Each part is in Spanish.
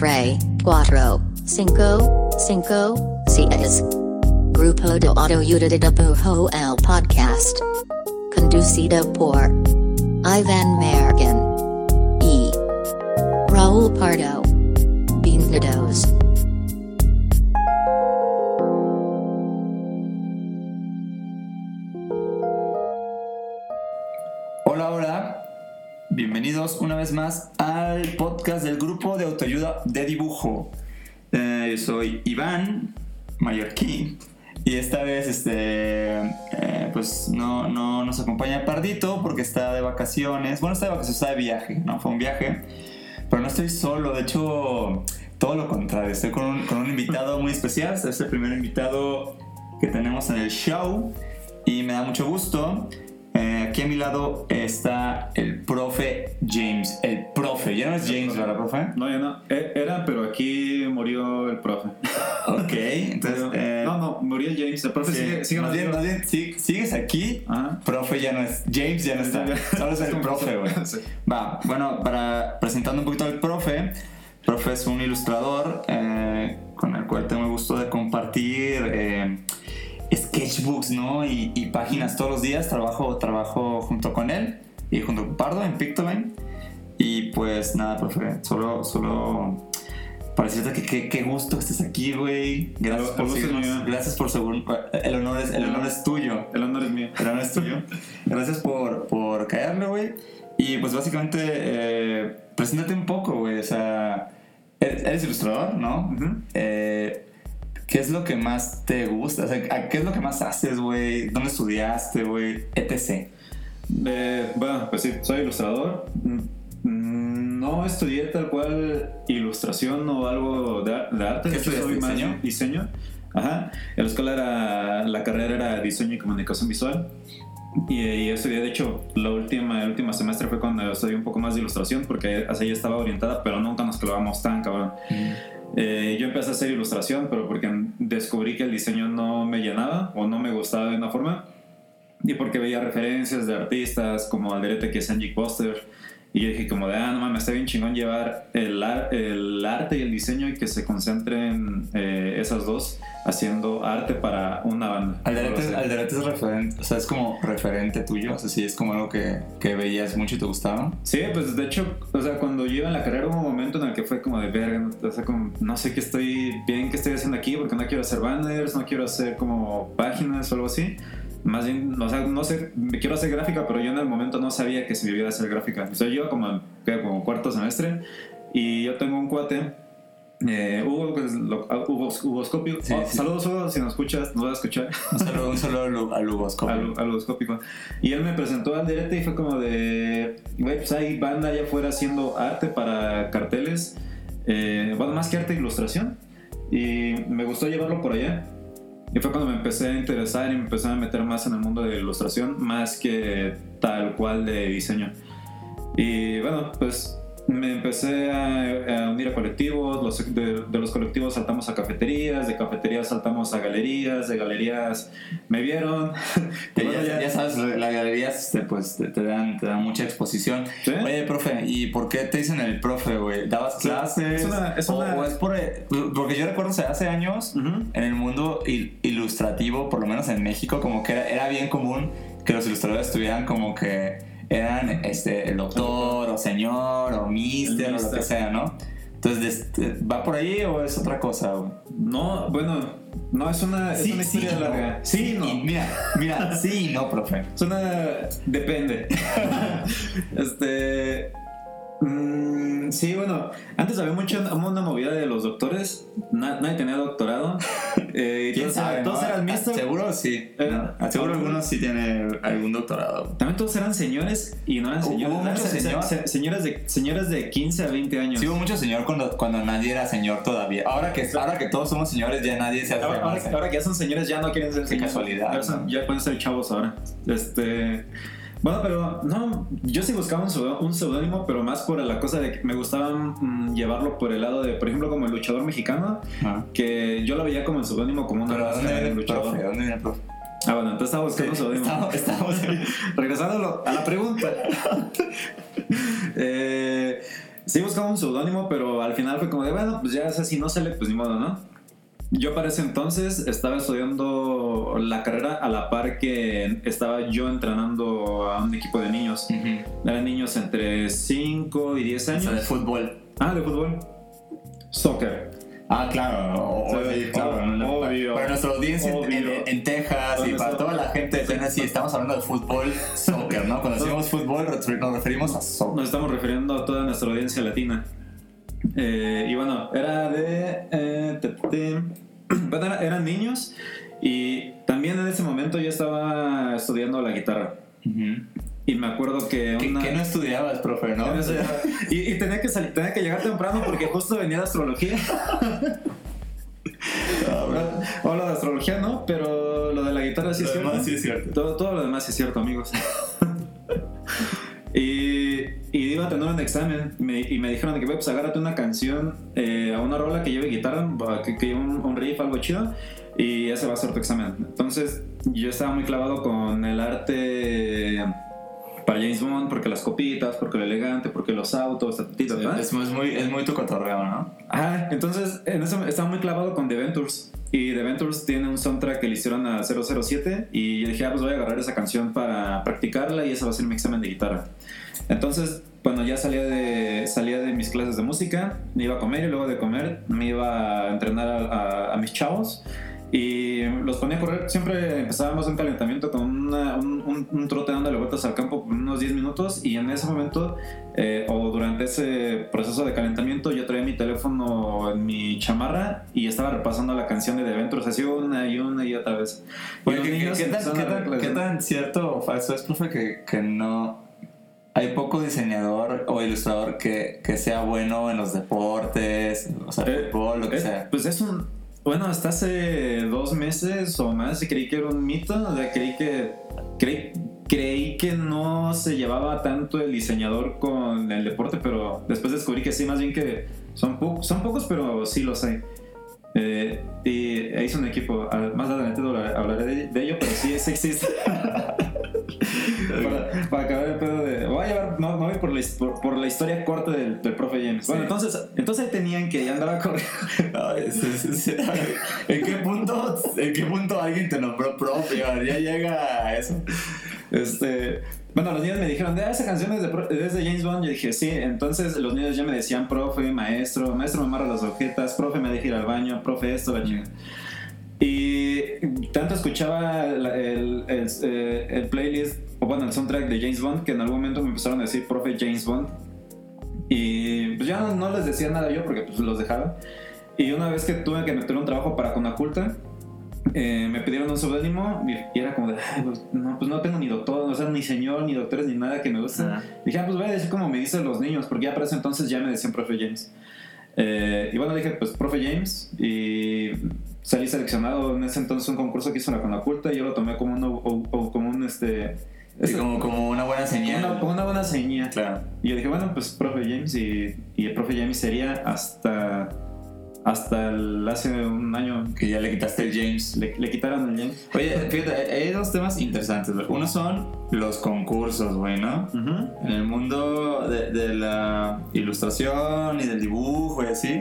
Tre, Cuatro, Cinco, Cinco, Seis. Grupo de Autoayuda de Pujo el Podcast. Conducido por Ivan Mergen. E. Raul Pardo. Bienvenidos. Mallorquín y esta vez este, eh, pues no, no nos acompaña Pardito porque está de vacaciones. Bueno, está de vacaciones, está de viaje, ¿no? Fue un viaje. Pero no estoy solo, de hecho, todo lo contrario. Estoy con un, con un invitado muy especial. Es el primer invitado que tenemos en el show y me da mucho gusto. Aquí a mi lado está el profe James. El profe, ya no es James, ¿verdad, profe? No, ya no. E- Era, pero aquí murió el profe. Ok, entonces. eh, no, no, murió el James. El profe sí, sigue, sigue más bien, más bien, sigues aquí. Ajá. Profe ya no es. James ya no está. Solo es el profe, güey. Sí. Va, bueno, para presentando un poquito al profe. Profe es un ilustrador eh, con el cual tengo el gusto de compartir eh, sketchbooks, ¿no? Y, y páginas todos los días. Trabajo, trabajo junto con él y junto con Pardo en Pictoline. Y pues nada, profe, solo, solo para decirte que qué- gusto que estés aquí, güey. Gracias por seguirnos. Gracias por. El honor es, el honor es tuyo. El honor es mío. El honor es tuyo. Gracias por, por caerle, güey. Y pues básicamente, eh, preséntate un poco, güey. O sea, eres, ilustrador, ¿no? Ujú. Eh, ¿Qué es lo que más te gusta? O sea, ¿a- ¿qué es lo que más haces, güey? ¿Dónde estudiaste, güey? etc. Eh, bueno, pues sí, soy ilustrador. Mm, mm, No estudié tal cual ilustración o algo de, ar- de arte. ¿Qué estudiaste, soy más diseño? Ajá. En la escuela era, la carrera era diseño y comunicación visual. Y, y estudié, de hecho, la última, el último semestre fue cuando estudié un poco más de ilustración, porque hacia ella estaba orientada, pero nunca nos clavamos tan cabrón. Eh, yo empecé a hacer ilustración, pero porque descubrí que el diseño no me llenaba o no me gustaba de una forma. Y porque veía referencias de artistas como Alderete que es Angie Poster. Y yo dije como de, ah, no mames, está bien chingón llevar el, ar- el arte y el diseño y que se concentren eh, esas dos haciendo arte para una banda. Alderete, sé. Alderete es referente, o sea, es como referente tuyo. O sea, sí, es como algo que, que veías mucho y te gustaba. Sí, pues de hecho, o sea, cuando yo iba en la carrera hubo un momento en el que fue como de verga, o sea, como no sé qué estoy bien, qué estoy haciendo aquí, porque no quiero hacer banners, no quiero hacer como páginas o algo así. Más bien, o sea, no sé, me quiero hacer gráfica, pero yo en el momento no sabía que se me iba a hacer gráfica. O sea, yo como, como cuarto semestre y yo tengo un cuate, eh, Hugo, que es lo- ah, Hugo, Hugoscopio. Sí, Oh, sí. Saludos, Hugo, si nos escuchas, nos vas a escuchar. Un saludo, un saludo al. Y él me presentó al Derete y fue como de, güey, pues hay banda allá afuera haciendo arte para carteles, eh, bueno, más que arte, ilustración. Y me gustó llevarlo por allá. Y fue cuando me empecé a interesar y me empecé a meter más en el mundo de ilustración, más que tal cual de diseño. Y bueno, pues me empecé a, a unir a colectivos, los- de, de los colectivos saltamos a cafeterías, de cafeterías saltamos a galerías, de galerías me vieron. Bueno, ya, ya sabes, las galerías este, pues, te, te dan, te dan mucha exposición. ¿Sí? Oye, profe, ¿y por qué te dicen el profe, güey? ¿Dabas Sí, clases? es una- es una- o es por, porque yo recuerdo o sea, hace años en el mundo il- ilustrativo, por lo menos en México, como que era, era bien común que los ilustradores estuvieran como que eran este, el doctor o señor o mister o lo que sea, ¿no? Entonces, este, ¿va por ahí o es otra cosa? No, bueno, no, es una, es una historia no. larga. Sí, no. Mira, mira, sí y no, profe. Es una. Depende. este. mm, sí, bueno, antes había mucho, una movida de los doctores. Na- nadie tenía doctorado. Eh, ¿Quién todos, sabe? todos no? eran mixtos. Seguro sí. Eh, No, Seguro algunos sí tienen algún doctorado. También todos eran señores y no eran Hubo señores. mucho eran se- señor. se- señoras, de, señoras de 15 a 20 años. Sí hubo mucho señor cuando, cuando nadie era señor todavía. Ahora que, ahora que todos somos señores ya nadie se hace Ahora, ahora- que ya son señores ya no quieren ser Qué señores. casualidad, Ya, son- ya pueden ser chavos ahora. Este. Bueno, pero no, yo sí buscaba un seudónimo, pero más por la cosa de que me gustaba mm, llevarlo por el lado de, por ejemplo, como el luchador mexicano, Ajá. que yo lo veía como el seudónimo como una Pero ¿dónde máscara viene de luchador. profe? ¿Dónde viene el profe? Ah, bueno, entonces estaba buscando un seudónimo. Estamos. Regresando a la pregunta. Eh, sí buscaba un seudónimo, pero al final fue como de, bueno, pues ya sea, si no sale, pues ni modo, ¿no? Yo para ese entonces estaba estudiando la carrera a la par que estaba yo entrenando a un equipo de niños. Eran niños entre 5 y 10 O años. sea, de fútbol. Ah, de fútbol. Soccer. Ah, claro, claro. obvio, para nuestra audiencia en- Obvio. en, en Texas y Para toda la gente de Tennessee, estamos hablando de fútbol, soccer, ¿no? Cuando decimos fútbol nos referimos a soccer. Nos estamos refiriendo a toda nuestra audiencia latina. Eh, y bueno, era de... eh, te- te- bueno, era- eran niños y también en ese momento yo estaba estudiando la guitarra. Ujú. Y me acuerdo que ¿Qué, una... qué no estudiabas, profe, no? y, y tenía, que salir, tenía que llegar temprano porque justo venía de astrología. Ah, o lo de astrología no, pero lo de la guitarra sí Lo es cierto. demás sí es cierto. Todo, todo lo demás sí es cierto, amigos. Y, y iba a tener un examen me- y me dijeron que "Güey, pues agárrate una canción eh, a una rola que lleve guitarra, que, que lleve un, un riff, algo chido, y ese va a ser tu examen. Entonces yo estaba muy clavado con el arte para James Bond, porque las copitas, porque lo elegante, porque los autos, ¿verdad? Es, es muy, es muy tu cotorreo, ¿no? Ah, entonces en eso estaba muy clavado con The Ventures. Y The Ventures tiene un soundtrack que le hicieron a 007. Y yo dije, ah, pues voy a agarrar esa canción para practicarla y ese va a ser mi examen de guitarra. Entonces, cuando ya salía de, salía de mis clases de música, me iba a comer y luego de comer me iba a entrenar a mis chavos. Y los ponía a correr. Siempre empezábamos un calentamiento con una- un, un- un trote dándole vueltas al campo por unos 10 minutos. Y en ese momento eh, o durante ese proceso de calentamiento yo traía mi teléfono en mi chamarra y estaba repasando la canción de The Ventures así una y una y otra vez. ¿qué, qué tan, qué tan- reaccionar. qué tan cierto o falso es, profe, que, que no hay poco diseñador o ilustrador que, que sea bueno en los deportes, o sea, Eh, fútbol, lo que Eh, sea? Pues es un... Bueno, hasta hace dos meses o más creí que era un mito, o sea, creí que... Creí, creí que no se llevaba tanto el diseñador con el deporte, pero después descubrí que sí, más bien que son, son pocos, pero sí los hay. Eh, y hice un equipo, ah, más adelante hablaré de, ello, pero sí existe. para, para acabar el pedo de. Voy a llevar, no, no voy por la, his- por, por la historia corta del, del profe James. Bueno, entonces, entonces ahí tenían que sí, sí, sí. ¿En qué punto, en qué punto alguien te nombró profe? Ya llega a eso. Este, bueno, los niños me dijeron, ah, esa canción es de, es de James Bond. Yo dije, sí. Entonces los niños ya me decían, profe, maestro, maestro me amarra las objetas, profe me deja ir al baño, profe esto, la chingada. Y tanto escuchaba la- el, el, eh, el playlist, o bueno, el soundtrack de James Bond, que en algún momento me empezaron a decir, profe James Bond. Y pues ya no, no les decía nada yo porque pues los dejaba. Y una vez que tuve que meter un trabajo para Conaculta, eh, me pidieron un seudónimo y, era como de, "Ay, pues, no, pues no tengo ni doctor, o sea, ni señor, ni doctores, ni nada que me guste. Dije, ah, pues voy a decir como me dicen los niños, porque ya para ese entonces ya me decían profe James. Eh, y bueno, dije, pues profe James, y salí seleccionado en ese entonces un concurso que hizo la Conaculta y yo lo tomé como un, o- o- como un este... Es como, como una buena señal. Una, como una buena señal. Claro. Y yo dije, bueno, pues profe James y, y el profe James sería hasta hasta el- hace un año Que ya le quitaste el James. le, le quitaron el James. Oye, fíjate, hay dos temas interesantes. Uno son los concursos, güey, ¿no? En el mundo de, de la ilustración y del dibujo y así,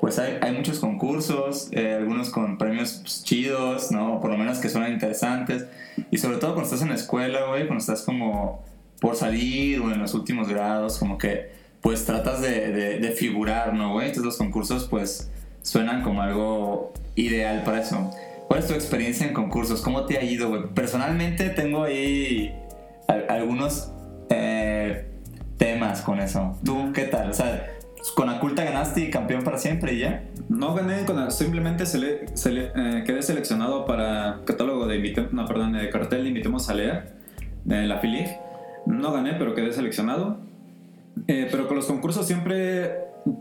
pues hay, hay muchos concursos, eh, algunos con premios pues, chidos, ¿no? O por lo menos que suenan interesantes. Y sobre todo cuando estás en la escuela, güey, cuando estás como por salir o en los últimos grados, como que pues tratas de, de, de figurar, ¿no, güey? Entonces los concursos pues suenan como algo ideal para eso. ¿Cuál es tu experiencia en concursos? ¿Cómo te ha ido, güey? Personalmente tengo ahí al- algunos eh, temas con eso. ¿Tú qué tal? O sea, con Aculta ganaste y campeón para siempre y ya. No gané, simplemente sele- sele- eh, quedé seleccionado para catálogo de invite- no, perdón, de cartel de Invitemos a leer de la FILIG. No gané, pero quedé seleccionado. Eh, pero con los concursos siempre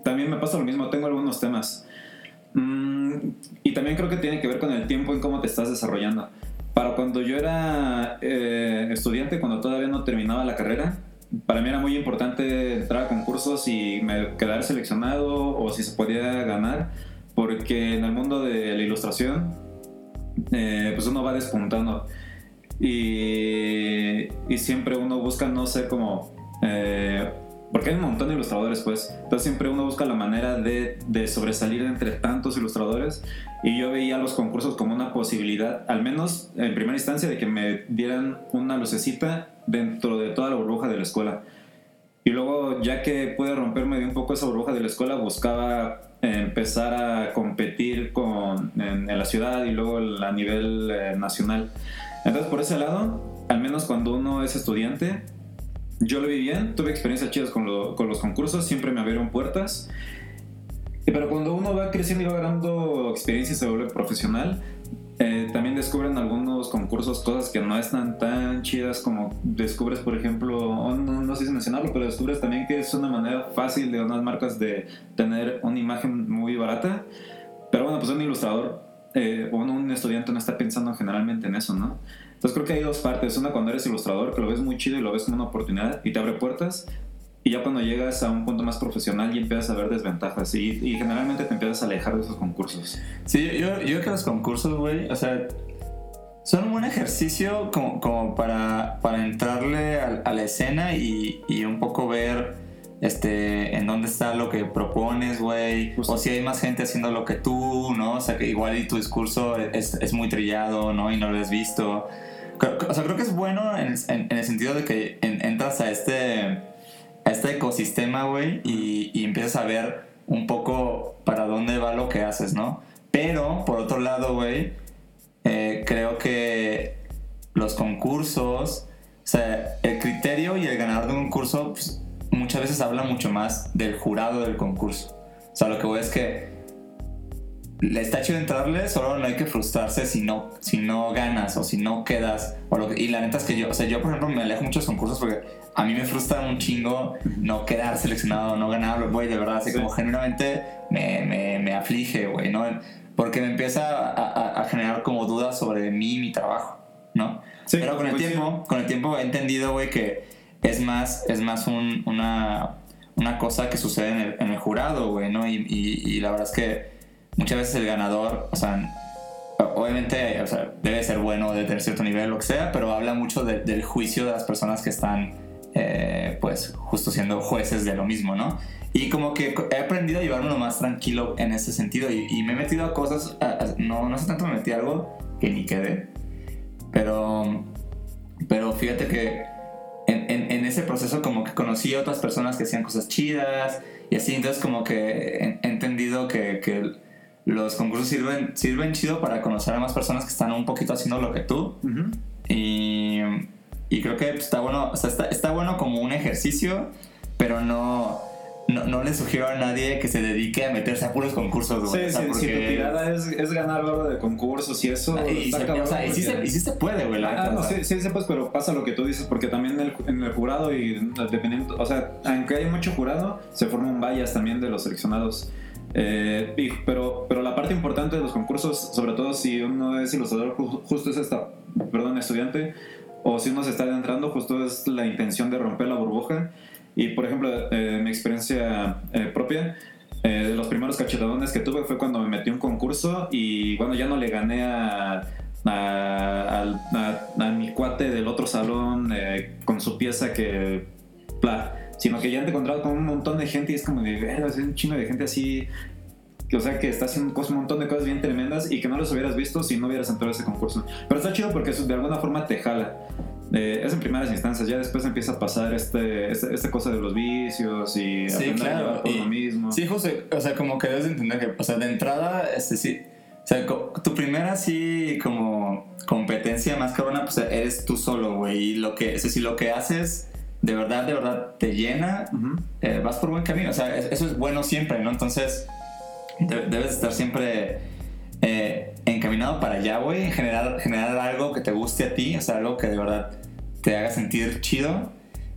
también me pasa lo mismo, tengo algunos temas. Mm, y también creo que tiene que ver con el tiempo en cómo te estás desarrollando. Para cuando yo era eh, estudiante, cuando todavía no terminaba la carrera, para mí era muy importante entrar a concursos y me quedar seleccionado o si se podía ganar, porque en el mundo de la ilustración, eh, pues uno va despuntando y, y siempre uno busca no ser como eh, porque hay un montón de ilustradores, pues. Entonces siempre uno busca la manera de, de, sobresalir entre tantos ilustradores. Y yo veía los concursos como una posibilidad, al menos en primera instancia, de que me dieran una lucecita dentro de toda la burbuja de la escuela. Y luego, ya que pude romperme de un poco esa burbuja de la escuela, buscaba empezar a competir con, en, la ciudad y luego a nivel eh, nacional. Entonces, por ese lado, al menos cuando uno es estudiante, yo lo vi bien, tuve experiencias chidas con, con los concursos, siempre me abrieron puertas. Pero cuando uno va creciendo y va ganando experiencia y se vuelve profesional, eh, también descubren algunos concursos cosas que no están tan chidas como descubres, por ejemplo, no, sé si mencionarlo, pero descubres también que es una manera fácil de unas marcas de tener una imagen muy barata. Pero bueno, pues un ilustrador eh, o un estudiante no está pensando generalmente en eso, ¿no? Entonces creo que hay dos partes. Una cuando eres ilustrador, que lo ves muy chido y lo ves como una oportunidad y te abre puertas. Y ya cuando llegas a un punto más profesional y empiezas a ver desventajas y, y generalmente te empiezas a alejar de esos concursos. Sí, yo, yo creo que los concursos, güey, o sea, son un buen ejercicio como, como para, para entrarle a, a la escena y, y, un poco ver este, en dónde está lo que propones, güey, o si hay más gente haciendo lo que tú, ¿no? O sea, que igual y tu discurso es, es muy trillado, ¿no? Y no lo has visto. O sea, creo que es bueno en, en, en el sentido de que entras a este este ecosistema, güey, y, y, empiezas a ver un poco para dónde va lo que haces, ¿no? Pero, por otro lado, güey, eh, creo que los concursos, o sea, el criterio y el ganador de un concurso, pues, muchas veces habla mucho más del jurado del concurso. O sea, lo que voy es que está chido entrarle, solo no hay que frustrarse si no, si no ganas o si no quedas. O lo y la neta es que yo, o sea, yo por ejemplo me alejo muchos concursos porque a mí me frustra un chingo no quedar seleccionado, no ganar, güey, de verdad, así como genuinamente me, me, me aflige, güey, ¿no? Porque me empieza a, a, generar como dudas sobre mí y mi trabajo, ¿no? Sí, Pero con el pues tiempo, con el tiempo he entendido, güey, que es más, es más un, una, una cosa que sucede en el, en el jurado, güey, ¿no? Y, y, y la verdad es que muchas veces el ganador, o sea, obviamente o sea, debe ser bueno, de tener cierto nivel, lo que sea, pero habla mucho del juicio de las personas que están, eh, pues, justo siendo jueces de lo mismo, ¿no? Y como que he aprendido a llevarme más tranquilo en ese sentido y, me he metido a cosas, no, no sé tanto me metí a algo que ni quedé, pero, pero fíjate que en, en, ese proceso como que conocí a otras personas que hacían cosas chidas y así, entonces como que he, entendido que los concursos sirven, sirven chido para conocer a más personas que están un poquito haciendo lo que tú. y, y, creo que está bueno, o sea, está, está, bueno como un ejercicio, pero no, no, no, le sugiero a nadie que se dedique a meterse a puros concursos. Sí, sí, si tu tirada es, es ganar algo de concursos y eso. Y, se, o sea, y, sí se, y, sí se, puede, güey. Ah, no, sí, sí puede, pero pasa lo que tú dices, porque también en el, en el jurado y dependiendo, o sea, aunque hay mucho jurado, se forma un bias también de los seleccionados. Eh, pero, pero la parte importante de los concursos, sobre todo si uno es ilustrador, justo es esta, perdón, estudiante, o si uno se está adentrando, justo es la intención de romper la burbuja. Y por ejemplo, eh, mi experiencia eh, propia, de los primeros cachetadones que tuve fue cuando me metí a un concurso y bueno, ya no le gané a, a, a, mi cuate del otro salón con su pieza que... Bla, sino que ya te encontrado con un montón de gente y es como de, es un chingo de gente así, que, o sea, que está haciendo un montón de cosas bien tremendas y que no los hubieras visto si no hubieras entrado a ese concurso. Pero está chido porque eso de alguna forma te jala. Eh, es en primeras instancias, ya después empieza a pasar este, este esta cosa de los vicios y sí, claro. y, lo mismo. Sí, José, o sea, como que debes entender que, o sea, de entrada, este sí, o sea, tu primera sí como competencia más cabrona, pues eres tú solo, güey, y lo que, es decir, lo que haces de verdad, de verdad te llena, eh, vas por buen camino. O sea, eso es bueno siempre, ¿no? Entonces, debes estar siempre eh, encaminado para allá, güey, generar, generar algo que te guste a ti, o sea, algo que de verdad te haga sentir chido.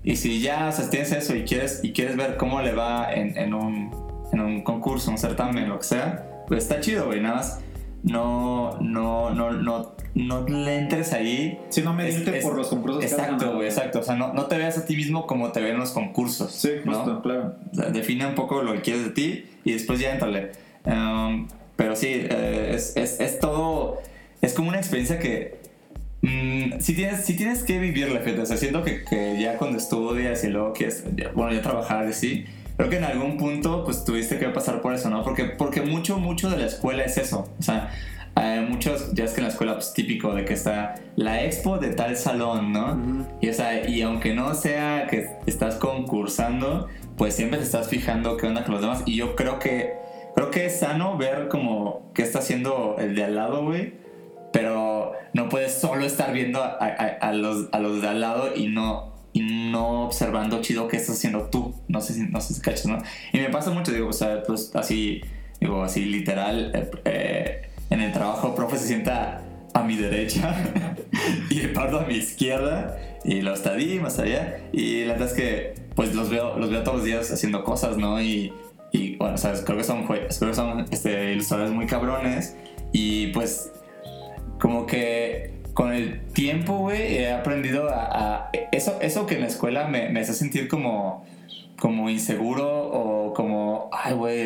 Y si ya o sea, tienes eso y quieres, y quieres ver cómo le va en, en, un, en un concurso, un certamen, lo que sea, pues está chido, güey. Nada más no, no, no, no no le entres ahí. Si no mediste por los concursos Exacto, güey, exacto. O sea, no, no, te veas a ti mismo como te ven los concursos. Sí, justo, claro. define un poco lo que quieres de ti y después ya entrale. Um, pero sí, eh, es, es, todo. Es como una experiencia que mm, sí, tienes, sí tienes que vivirla, fíjate. O sea, siento que, que ya cuando estudias y luego quieres, ya- bueno, ya trabajar y sí, creo que en algún punto pues tuviste que pasar por eso, ¿no? Porque, porque mucho, mucho de la escuela es eso. O sea, hay muchos, ya es que en la escuela pues típico de que está la expo de tal salón, ¿no? Y, o sea, y aunque no sea que estás concursando, pues siempre te estás fijando qué onda con los demás. Y yo creo que, creo que es sano ver como qué está haciendo el de al lado, güey. Pero no puedes solo estar viendo a, a- a los, a los de al lado y no, y no observando chido qué estás haciendo tú. No sé si, no sé si cachas, ¿no? Y me pasa mucho, digo, o sea, pues así, digo, así literal, eh, eh, en el trabajo, profe se sienta a mi derecha y el pardo a mi izquierda y los está ahí, más allá. Y la verdad es que, pues los veo, los veo todos los días haciendo cosas, ¿no? Y, y bueno, sabes, creo que son, creo que son este, ilustradores muy cabrones y pues como que con el tiempo, güey, he aprendido a... eso, eso que en la escuela me, me hace sentir como, como inseguro o como, ay, güey,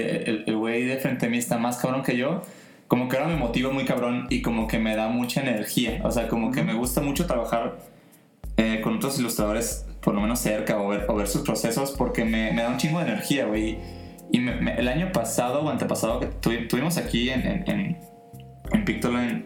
el güey de frente a mí está más cabrón que yo. Como que ahora me motiva muy cabrón y como que me da mucha energía. O sea, como que me gusta mucho trabajar eh, con otros ilustradores, por lo menos cerca, o ver, o ver sus procesos, porque me, me da un chingo de energía, güey. Y me- me- el año pasado o antepasado que tuvi- tuvimos aquí en, en, en, en Pictoline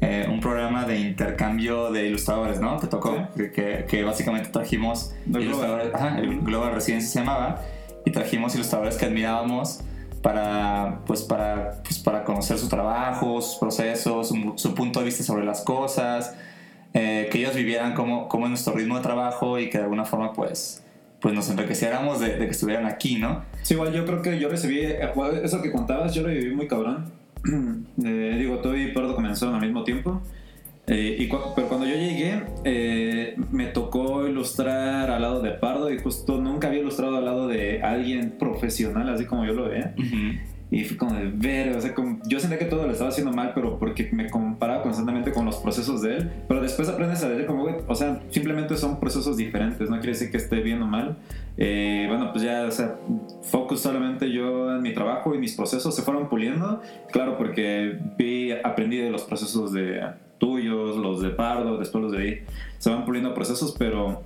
eh, un programa de intercambio de ilustradores, ¿no? Te tocó, que, que- que básicamente trajimos ilustradores, Global. ajá, el Global Residencia se llamaba, y trajimos ilustradores que admirábamos para, pues, para, pues, para conocer su trabajo, sus procesos, su, punto de vista sobre las cosas, eh, que ellos vivieran como, como es nuestro ritmo de trabajo y que de alguna forma, pues, pues nos enriqueciéramos de, que estuvieran aquí, ¿no? Sí, igual yo creo que yo recibí, eh, eso que contabas, yo lo viví muy cabrón. Eh, digo, todo y Pardo comenzaron al mismo tiempo. Eh, y cu- pero cuando yo llegué, eh, me tocó ilustrar al lado de Pardo y justo nunca había ilustrado al lado de alguien profesional, así como yo lo veía. Y fue como de ver, o sea, como- yo sentía que todo lo estaba haciendo mal, pero porque me comparaba constantemente con los procesos de él. Pero después aprendes a ver como, o sea, simplemente son procesos diferentes, no quiere decir que esté bien o mal. Eh, bueno, pues ya, o sea, focus solamente yo en mi trabajo y mis procesos se fueron puliendo. Claro, porque vi, aprendí de los procesos de tuyos, los de Pardo, después los de ahí. Se van puliendo procesos, pero,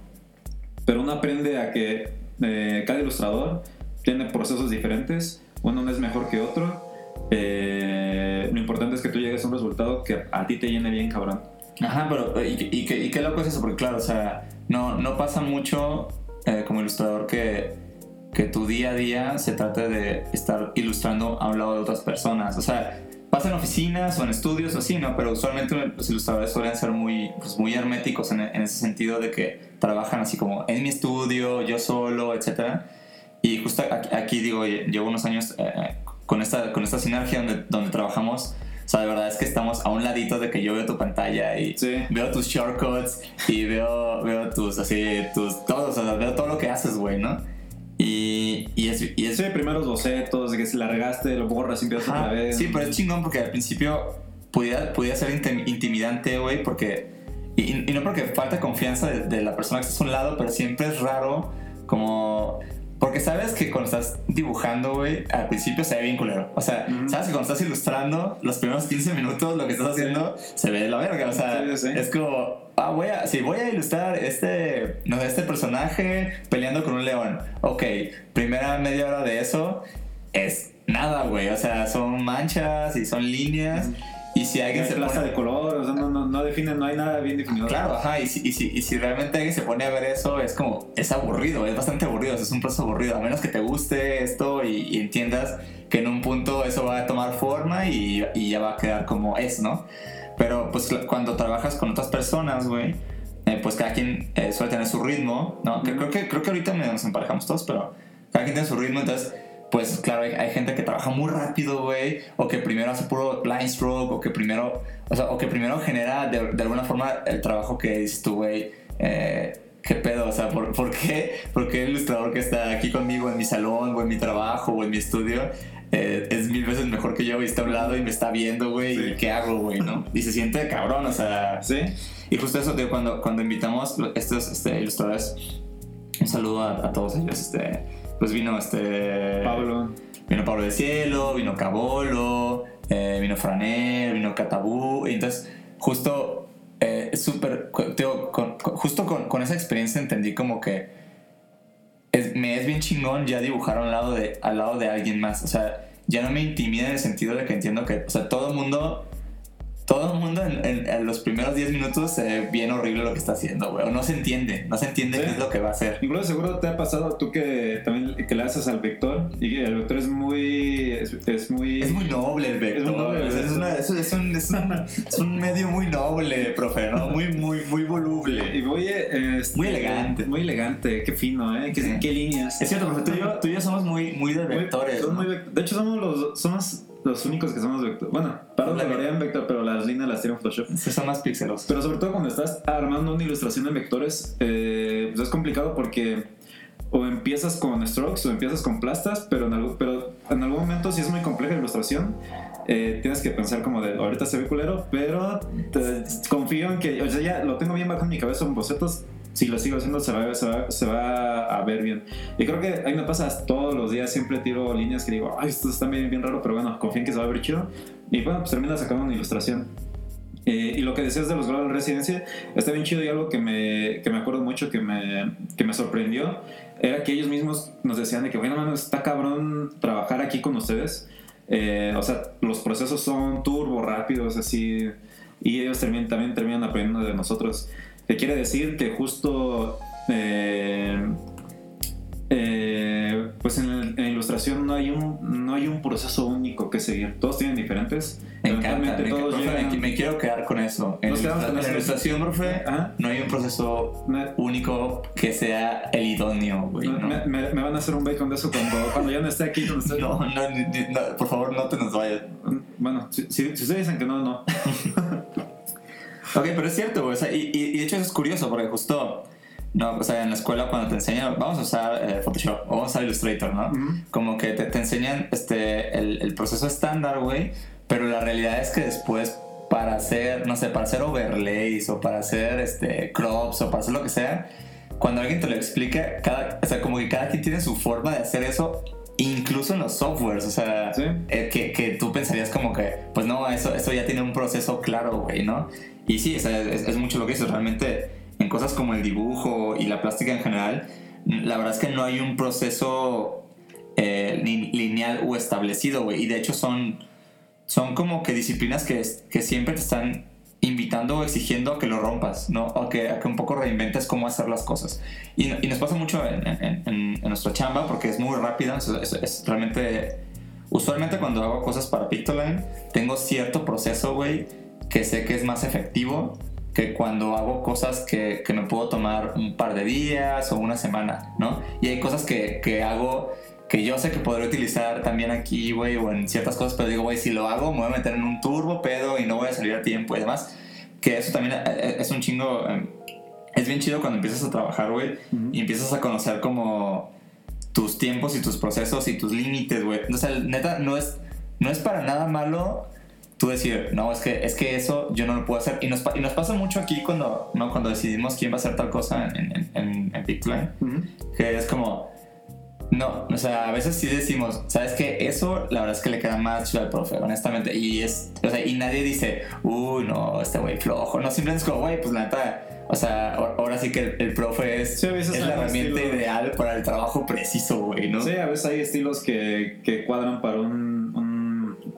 pero uno aprende a que eh, cada ilustrador tiene procesos diferentes, uno no es mejor que otro. Eh, lo importante es que tú llegues a un resultado que a ti te llene bien, cabrón. Ajá, pero y, y, qué- y qué loco es eso, porque claro, o sea, no, no pasa mucho eh, como ilustrador que, que tu día a día se trate de estar ilustrando a un lado de otras personas. O sea, pasa en oficinas o en estudios o así, ¿no? Pero usualmente los ilustradores suelen ser muy, pues, muy herméticos en, en ese sentido de que trabajan así como en mi estudio, yo solo, etcétera. Y justo aquí, aquí digo, llevo unos años eh, con, esta, con esta sinergia donde, donde trabajamos. O sea, de verdad es que estamos a un ladito de que yo veo tu pantalla y Sí. veo tus shortcuts y veo, veo tus, así, tus, todo, o sea, veo todo lo que haces, güey, ¿no? Y, y es, y es Sí, primeros bocetos, de que si la regaste, lo borras y empiezas otra vez. Sí, pero es chingón porque al principio podía, podía ser intim- intimidante, güey, porque... Y, y no porque falta confianza de, de la persona que está a un lado, pero siempre es raro como... Porque sabes que cuando estás dibujando, güey, al principio se ve bien culero. O sea, Ujú. sabes que cuando estás ilustrando, los primeros 15 minutos lo que estás haciendo se ve de la verga. O sea, Sí, sí. es como, ah, voy a, sí, voy a ilustrar este, no este personaje peleando con un león. Ok, primera media hora de eso es nada, güey. O sea, son manchas y son líneas. Y si alguien se plaza pone... de color, o sea, no, no, no define, no hay nada bien definido. Claro, ajá, y si, y, si, y si realmente alguien se pone a ver eso, es como, es aburrido, es bastante aburrido, es un proceso aburrido, a menos que te guste esto y, y entiendas que en un punto eso va a tomar forma y, y ya va a quedar como es, ¿no? Pero pues cuando trabajas con otras personas, güey, eh, pues cada quien eh, suele tener su ritmo, ¿no? Que- creo, que, creo que ahorita nos emparejamos todos, pero cada quien tiene su ritmo, entonces, pues claro, hay, hay gente que trabaja muy rápido, güey, o que primero hace puro line stroke, o que primero, o sea, o que primero genera de, de alguna forma el trabajo que dices tú, güey, eh, ¿Qué pedo? O sea, ¿por, por qué, ¿por qué el ilustrador que está aquí conmigo en mi salón, o en mi trabajo, o en mi estudio, eh, es mil veces mejor que yo y está a un lado y me está viendo, güey? Sí. ¿Y qué hago, güey? ¿no? Y se siente cabrón, o sea. Sí. Y justo eso, de cuando, cuando invitamos estos este, ilustradores, un saludo a, a todos ellos. Este, pues vino este. Pablo. Vino Pablo del Cielo, vino Cabolo, eh, vino Franer, vino Catabú. Y entonces, justo eh, digo, con- con- justo con, con esa experiencia entendí como que es- me es bien chingón ya dibujar a un lado de, al lado de alguien más. O sea, ya no me intimida en el sentido de que entiendo que, o sea, todo el mundo, todo el mundo en, en- en los primeros 10 minutos se ve bien horrible lo que está haciendo, güey. No se entiende, no se entiende Sí. qué es lo que va a hacer. Incluso seguro te ha pasado tú que también que le haces al vector y que el vector es muy es, es muy Es muy noble el vector. Es muy noble una- un, un- medio muy noble, profe, ¿no? Muy, muy, muy voluble. y voy este, Muy elegante. muy elegante qué fino eh qué, Sí. qué líneas Es cierto, profe, tú y yo, tú y yo somos muy, muy de Muy- vectores. son ¿no? muy de hecho somos los somos los únicos que somos vector bueno para La- de variedad en vector pero las líneas las tiene en Photoshop Sí, son más píxelos. Pero sobre todo cuando estás armando una ilustración en vectores, eh, pues es complicado porque o empiezas con strokes o empiezas con plastas, pero en, algún, pero en algún momento si es muy compleja la ilustración, eh, tienes que pensar como de, ahorita se ve culero, pero te- confío en que, o sea, ya lo tengo bien bajo en mi cabeza en bocetos, si lo sigo haciendo se va, a ver bien. Y creo que a mí me pasa todos los días, siempre tiro líneas que digo, ay, esto está bien, bien raro, pero bueno, confío en que se va a ver chido. Y bueno, pues termina sacando una ilustración. Eh, y lo que decías de los Global Residencia está bien chido y algo que me, que me acuerdo mucho que me, que me sorprendió era que ellos mismos nos decían de que, bueno, mano, está cabrón trabajar aquí con ustedes. Eh, o sea, los procesos son turbo rápidos, así, y ellos terminan, también terminan aprendiendo de nosotros. Que quiere decir que justo, eh, eh, pues en, el- en la ilustración no hay, un, no hay un proceso único que seguir. Todos tienen diferentes. Me encanta, me, todos profe, me- llegan- me quiero quedar con eso. En, Nos quedamos con en la eso. ilustración, profe, Ajá. no hay un proceso Me- único que sea el idóneo, güey. Me, ¿no? me- me- me van a hacer un bacon de eso cuando, cuando ya no esté aquí. Esté- No, no, no, por favor, no te nos vayas. Bueno, si, si- si ustedes dicen que no, no. Ok, pero es cierto, güey. o sea, y, y- de hecho eso es curioso porque justo, no, o sea, en la escuela cuando te enseñan, vamos a usar eh, Photoshop o vamos a usar Illustrator, ¿no? Ujú. Como que te, te enseñan este, el, el proceso estándar, güey, pero la realidad es que después para hacer, no sé, para hacer overlays o para hacer este, crops o para hacer lo que sea, cuando alguien te lo explica, cada, o sea, como que cada quien tiene su forma de hacer eso, incluso en los softwares, o sea, Sí. eh, que, que tú pensarías como que, pues no, eso, eso ya tiene un proceso claro, güey, ¿no? Y sí, sea, es, es mucho lo que dices, realmente en cosas como el dibujo y la plástica en general, la verdad es que no hay un proceso eh, li- lineal o establecido, güey, y de hecho son, son como que disciplinas que, que siempre te están invitando o exigiendo a que lo rompas, ¿no? O que, a que un poco reinventes cómo hacer las cosas. Y, y nos pasa mucho en- en- en nuestra chamba porque es muy rápida, es, es- es realmente... Usualmente cuando hago cosas para Pictoline, tengo cierto proceso, güey, que sé que es más efectivo que cuando hago cosas que, que me puedo tomar un par de días o una semana, ¿no? Y hay cosas que, que hago que yo sé que podré utilizar también aquí, güey, o en ciertas cosas, pero digo, güey, si lo hago, me voy a meter en un turbo pedo y no voy a salir a tiempo y demás. Que eso también eh, es un chingo. eh, Es bien chido cuando empiezas a trabajar, güey, y empiezas a conocer como tus tiempos y tus procesos y tus límites, güey. O sea, neta, no es, no es para nada malo tú decir, no, es que, es que eso yo no lo puedo hacer. Y nos, y nos pasa mucho aquí cuando, ¿no? cuando decidimos quién va a hacer tal cosa en, en, en, en Pictoline Ujú. que es como no, o sea, a veces sí decimos, ¿sabes qué? Eso la verdad es que le queda más chido al profe, honestamente. Y es, o sea, y nadie dice, uy, no, este güey flojo. No, simplemente es como, güey, pues la neta, o sea, ahora- sí que el, el profe es, Sí, es la herramienta estilo- ideal para el trabajo preciso, güey, ¿no? Sí, a veces hay estilos que, que cuadran para un, un-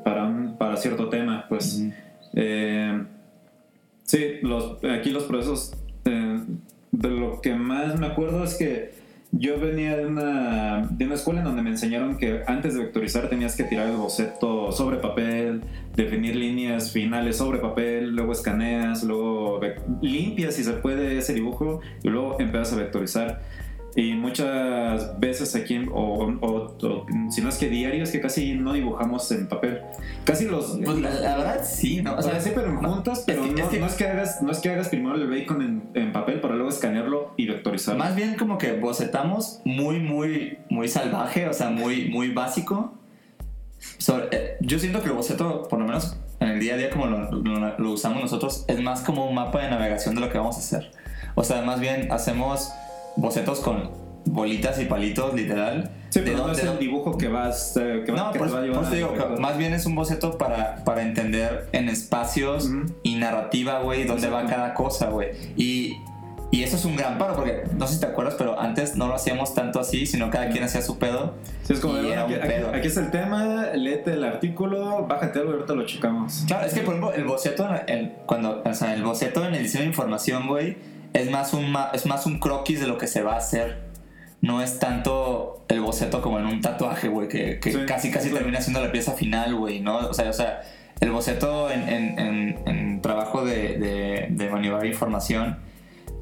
para un para cierto tema, pues. Eh, sí, los, aquí los procesos. eh, de lo que más me acuerdo es que yo venía de una, de una escuela en donde me enseñaron que antes de vectorizar tenías que tirar el boceto sobre papel, definir líneas finales sobre papel, luego escaneas, luego limpias si se puede ese dibujo y luego empiezas a vectorizar. Y muchas veces aquí, o, o- o si no es que diarios, que casi no dibujamos en papel. Casi los... Pues la, la verdad sí, ¿no? O sea, sí, pero en juntas, pero es que- no, es que- no es que hagas, no es que hagas primero el bacon en, en papel para luego escanearlo y vectorizarlo. Más bien como que bocetamos muy, muy, muy salvaje, o sea, muy, muy básico. So, eh, yo siento que el boceto, por lo menos en el día a día como lo, lo- lo usamos nosotros, es más como un mapa de navegación de lo que vamos a hacer. O sea, más bien hacemos bocetos con bolitas y palitos, literal. Sí, de pero no dónde- es el dibujo que vas eh, que, no, que por, te va a llevar digo, lector. más bien es un boceto para, para entender en espacios Ujú. y narrativa, güey, dónde va cada cosa, güey. Y, y eso es un gran paro, porque no sé si te acuerdas, pero antes no lo hacíamos tanto así, sino cada quien hacía su pedo. Sí, es como y de, era aquí, un aquí- pedo. aquí está el tema, léete el artículo, bájate algo y ahorita lo checamos. Claro, es que por ejemplo, el boceto, el, cuando, o sea, el boceto en diseño de información, güey, es más un es más un croquis de lo que se va a hacer. No es tanto el boceto como en un tatuaje, güey, que, que Sí, casi casi termina siendo la pieza final, güey, ¿no? O sea, o sea, el boceto en, en- en- en trabajo de, de, de maniobrar información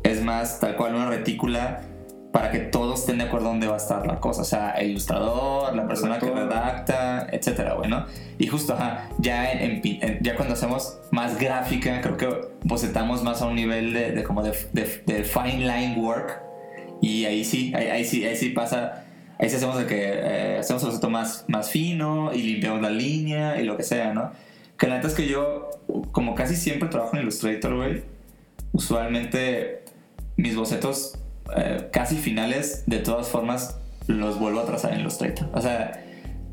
es más tal cual una retícula para que todos estén de acuerdo dónde va a estar la cosa. O sea, el ilustrador, la persona que redacta, etcétera, güey, ¿no? Y justo, ajá, ya, en, en ya cuando hacemos más gráfica, creo que bocetamos más a un nivel de, de como de, de- de fine line work. Y ahí sí, ahí, ahí sí, ahí sí pasa. Ahí sí hacemos de que eh, hacemos el boceto más, más fino y limpiamos la línea y lo que sea, ¿no? Que la neta es que yo, como casi siempre trabajo en Illustrator, güey, usualmente mis bocetos eh, casi finales, de todas formas, los vuelvo a trazar en Illustrator. O sea,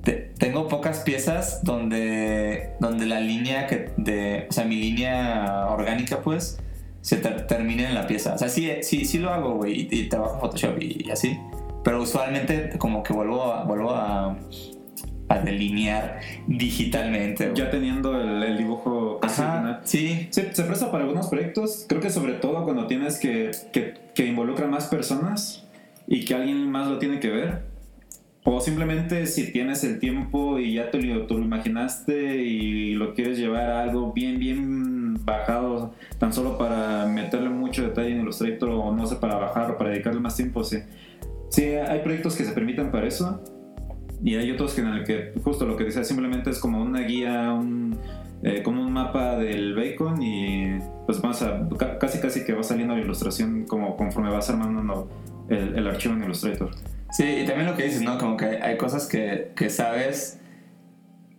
te- tengo pocas piezas donde, donde la línea que de, o sea, mi línea orgánica, pues, se ter- termine en la pieza. O sea, sí, sí, sí lo hago, güey, y, y trabajo en Photoshop y, y así. Pero usualmente como que vuelvo a, vuelvo a, a delinear digitalmente. güey. Ya teniendo el, el dibujo casi Ajá, sí. Se, se presta para algunos proyectos, creo que sobre todo cuando tienes que, que, que involucra más personas y que alguien más lo tiene que ver. O simplemente si tienes el tiempo y ya te lo, tú lo imaginaste y lo quieres llevar a algo bien, bien bajado, tan solo para meterle mucho detalle en Illustrator o no sé, para bajar o para dedicarle más tiempo, sí. Sí, hay proyectos que se permiten para eso. Y hay otros que en el que justo lo que decía simplemente es como una guía, un, eh, como un mapa del bacon y pues vas a, ca- casi casi que va saliendo la ilustración como conforme vas armando el, el archivo en Illustrator. Sí, y también lo que dices, ¿no? Como que hay cosas que, que sabes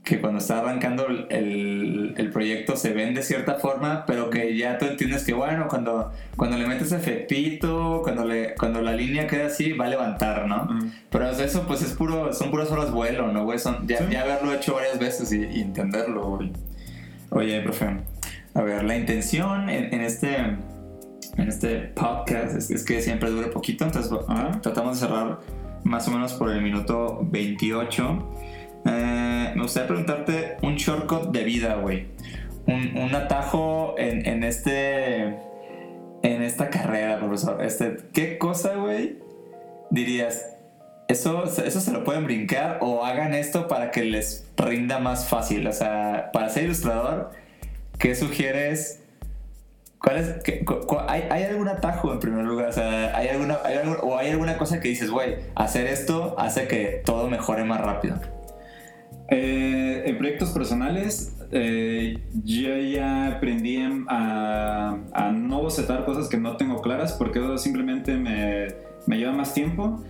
que cuando está arrancando el, el- proyecto se ven de cierta forma, pero que ya tú entiendes que, bueno, cuando, cuando le metes efectito, cuando, le, cuando la línea queda así, va a levantar, ¿no? Ujú. Pero eso, pues, es puro, son puras horas vuelo, ¿no, güey? Son, ya, Sí. ya haberlo hecho varias veces y, y entenderlo, güey. Oye, profe, a ver, la intención en, este... En este podcast es, es que siempre dure poquito, entonces Ajá. tratamos de cerrar más o menos por el minuto 28. Eh, me gustaría preguntarte un shortcut de vida, güey. Un, un atajo en, en este. En esta carrera, profesor. Este, ¿Qué cosa, güey? Dirías, eso, eso se lo pueden brincar o hagan esto para que les rinda más fácil. O sea, para ser ilustrador, ¿qué sugieres? ¿Cuál es, qué- cu- cu- hay, hay algún atajo en primer lugar? O sea, ¿hay alguna, hay algún- o hay alguna cosa que dices, güey, hacer esto hace que todo mejore más rápido? Eh, en proyectos personales, eh, yo ya aprendí a, a no bocetar cosas que no tengo claras porque eso simplemente me, me lleva más tiempo.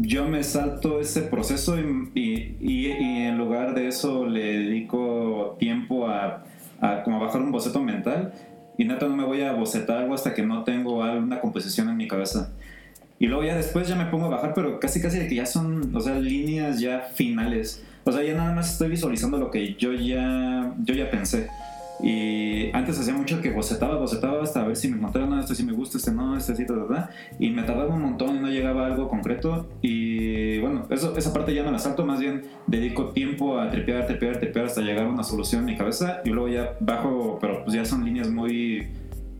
Yo me salto ese proceso y, y- y- y en lugar de eso le dedico tiempo a, a como bajar un boceto mental y neta no me voy a bocetar algo hasta que no tengo alguna composición en mi cabeza. Y luego ya después ya me pongo a bajar, pero casi casi de que ya son, o sea, líneas ya finales. O sea, ya nada más estoy visualizando lo que yo ya, yo ya pensé. Y antes hacía mucho que bocetaba, bocetaba hasta ver si me encontraba, no, este sí me gusta, este no, este sí, ta, ta. Y me tardaba un montón y no llegaba a algo concreto. Y bueno, eso, esa parte ya no la salto, más bien dedico tiempo a trepear, trepear, trepear hasta llegar a una solución en mi cabeza. Y luego ya bajo, pero pues ya son líneas muy...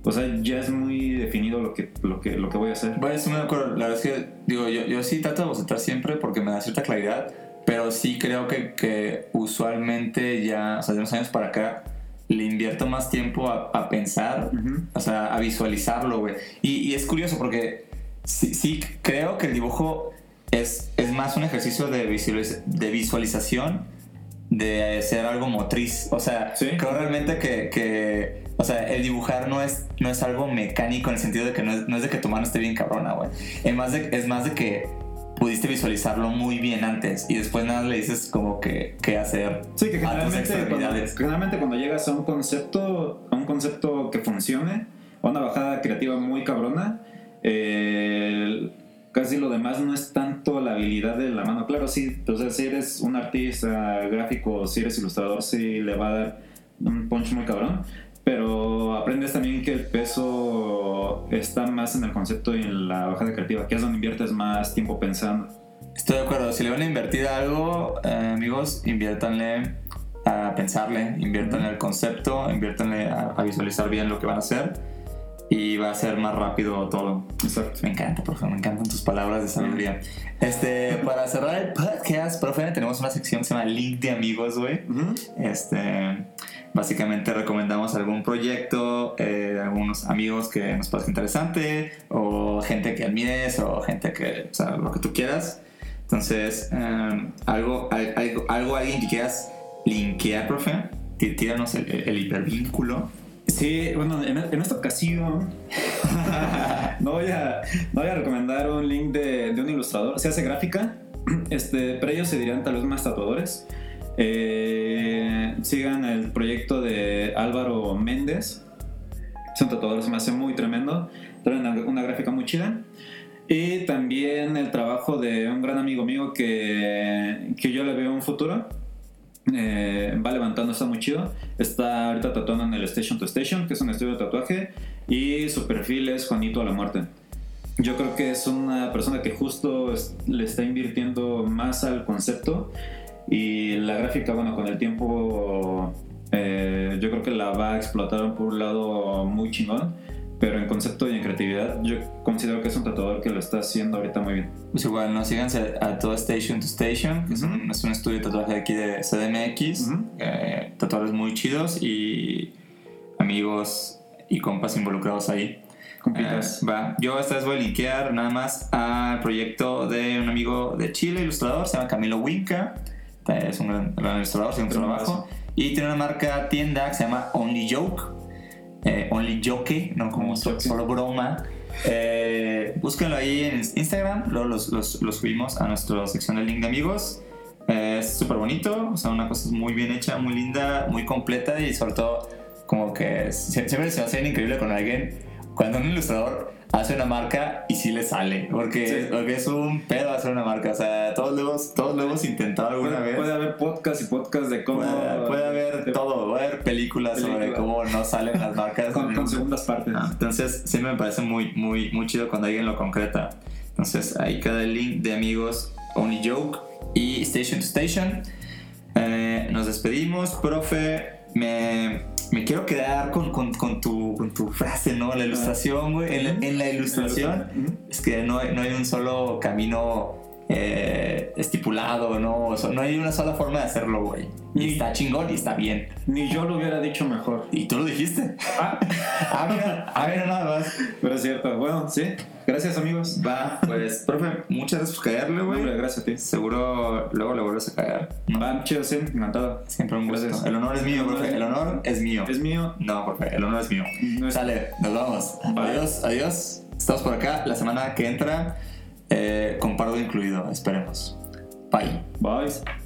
O sea, ya es muy definido lo que, lo que, lo que voy a hacer. Bueno, eso me acuerdo. La verdad es que, digo, yo, yo sí trato de bocetar siempre porque me da cierta claridad, pero sí creo que, que usualmente ya, o sea, de unos años para acá, le invierto más tiempo a, a pensar, Ujú. o sea, a visualizarlo, güey. Y, y es curioso porque sí, sí creo que el dibujo es, es más un ejercicio de, visualiz- de visualización de ser algo motriz. O sea, Sí. creo realmente que, que, o sea, el dibujar no es, no es algo mecánico en el sentido de que no es, no es de que tu mano esté bien cabrona, güey. Es más de, es más de que pudiste visualizarlo muy bien antes y después nada le dices como que qué hacer Sí, que generalmente cuando, generalmente cuando llegas a un concepto, a un concepto que funcione, a una bajada creativa muy cabrona, eh, casi casi lo demás no es tanto la habilidad de la mano. Claro, sí, entonces si eres un artista gráfico, si eres ilustrador, sí le va a dar un punch muy cabrón. Pero aprendes también que el peso está más en el concepto y en la bajada creativa, que es donde inviertes más tiempo pensando. Estoy de acuerdo. Si le van a invertir a algo, eh, amigos, inviértanle a pensarle, inviértanle al concepto, inviértanle a, a visualizar bien lo que van a hacer y va a ser más rápido todo. Exacto. Me encanta, profe, me encantan tus palabras de sabiduría. Este, para cerrar el podcast, profe, tenemos una sección que se llama Link de Amigos, güey. Este, básicamente recomendamos algún proyecto, eh, algunos amigos que nos parezca interesante, o gente que admires, o gente que, o sea, lo que tú quieras. Entonces, eh, algo, al- algo, algo, alguien que quieras linkear, profe, tí- tíranos el, el hipervínculo. Sí, bueno, en, en esta ocasión no, voy a, no voy a recomendar un link de, de un ilustrador. Se hace gráfica, este, pero ellos se dirían tal vez más tatuadores. Eh, sigan el proyecto de Álvaro Méndez. Es un tatuador, se me hace muy tremendo. Trae una, una gráfica muy chida. Y también el trabajo de un gran amigo mío que, que yo le veo un futuro. Eh, va levantando, está muy chido. Está ahorita tatuando en el Station to Station, que es un estudio de tatuaje. Y su perfil es Juanito a la muerte. Yo creo que es una persona que justo es- le está invirtiendo más al concepto. Y la gráfica, bueno, con el tiempo eh, yo creo que la va a explotar por un lado muy chingón. Pero en concepto y en creatividad, yo considero que es un tatuador que lo está haciendo ahorita muy bien. Pues igual, no síganse a todo Station to Station, que es, un, es un estudio de tatuaje aquí de CDMX. Ujú. eh, tatuadores muy chidos y amigos y compas involucrados ahí. Compitas. Eh, va. Yo esta vez voy a linkear nada más al proyecto de un amigo de Chile, ilustrador, se llama Camilo Winca. Es un gran, gran ilustrador, tiene un trabajo. Y tiene una marca tienda que se llama Only Joke. Eh, only Joke, no como Only so- solo broma. Eh, búsquenlo ahí en Instagram, luego los, los, los subimos a nuestra sección de link de amigos. Eh, es súper bonito, o sea, una cosa muy bien hecha, muy linda, muy completa y sobre todo como que sie- siempre se hace increíble con alguien cuando un ilustrador hace una marca y sí le sale, porque, Sí. porque es un pedo hacer una marca, o sea, todos lo hemos, todos lo hemos intentado alguna Puede, vez. puede haber podcast y podcast de cómo. Puede, puede haber de- todo, puede haber películas sobre Película. cómo no salen las marcas. Con, con segundas partes. Ah, Entonces, siempre me parece muy, muy, muy chido cuando alguien lo concreta. Entonces, ahí queda el link de amigos Only Joke y Station to Station. Eh, nos despedimos, profe. Me, me quiero quedar con, con, con tu, con tu frase, ¿no? La ilustración, güey. En, la- en la ilustración es que no no hay un solo camino eh, estipulado, ¿no? O sea, no hay una sola forma de hacerlo, güey. Y está chingón y está bien. Ni yo lo hubiera dicho mejor. Y tú lo dijiste. Ah, Ah, mira, ah, mira nada más. pero es cierto. Bueno, sí. Gracias, amigos. Va, pues, profe, muchas gracias por caerle, güey. Hombre, gracias a ti. Seguro luego le vuelves a caer. ¿no? Va, chido, sí. Encantado. Siempre un gusto. Gracias. El honor es mío, profe. El honor es mío. Es mío. No, profe, el honor es mío. No es- Sale, nos vamos. Bye. Adiós, adiós. Estamos por acá. La semana que entra, eh, con Pardo incluido, esperemos. Bye. Bye.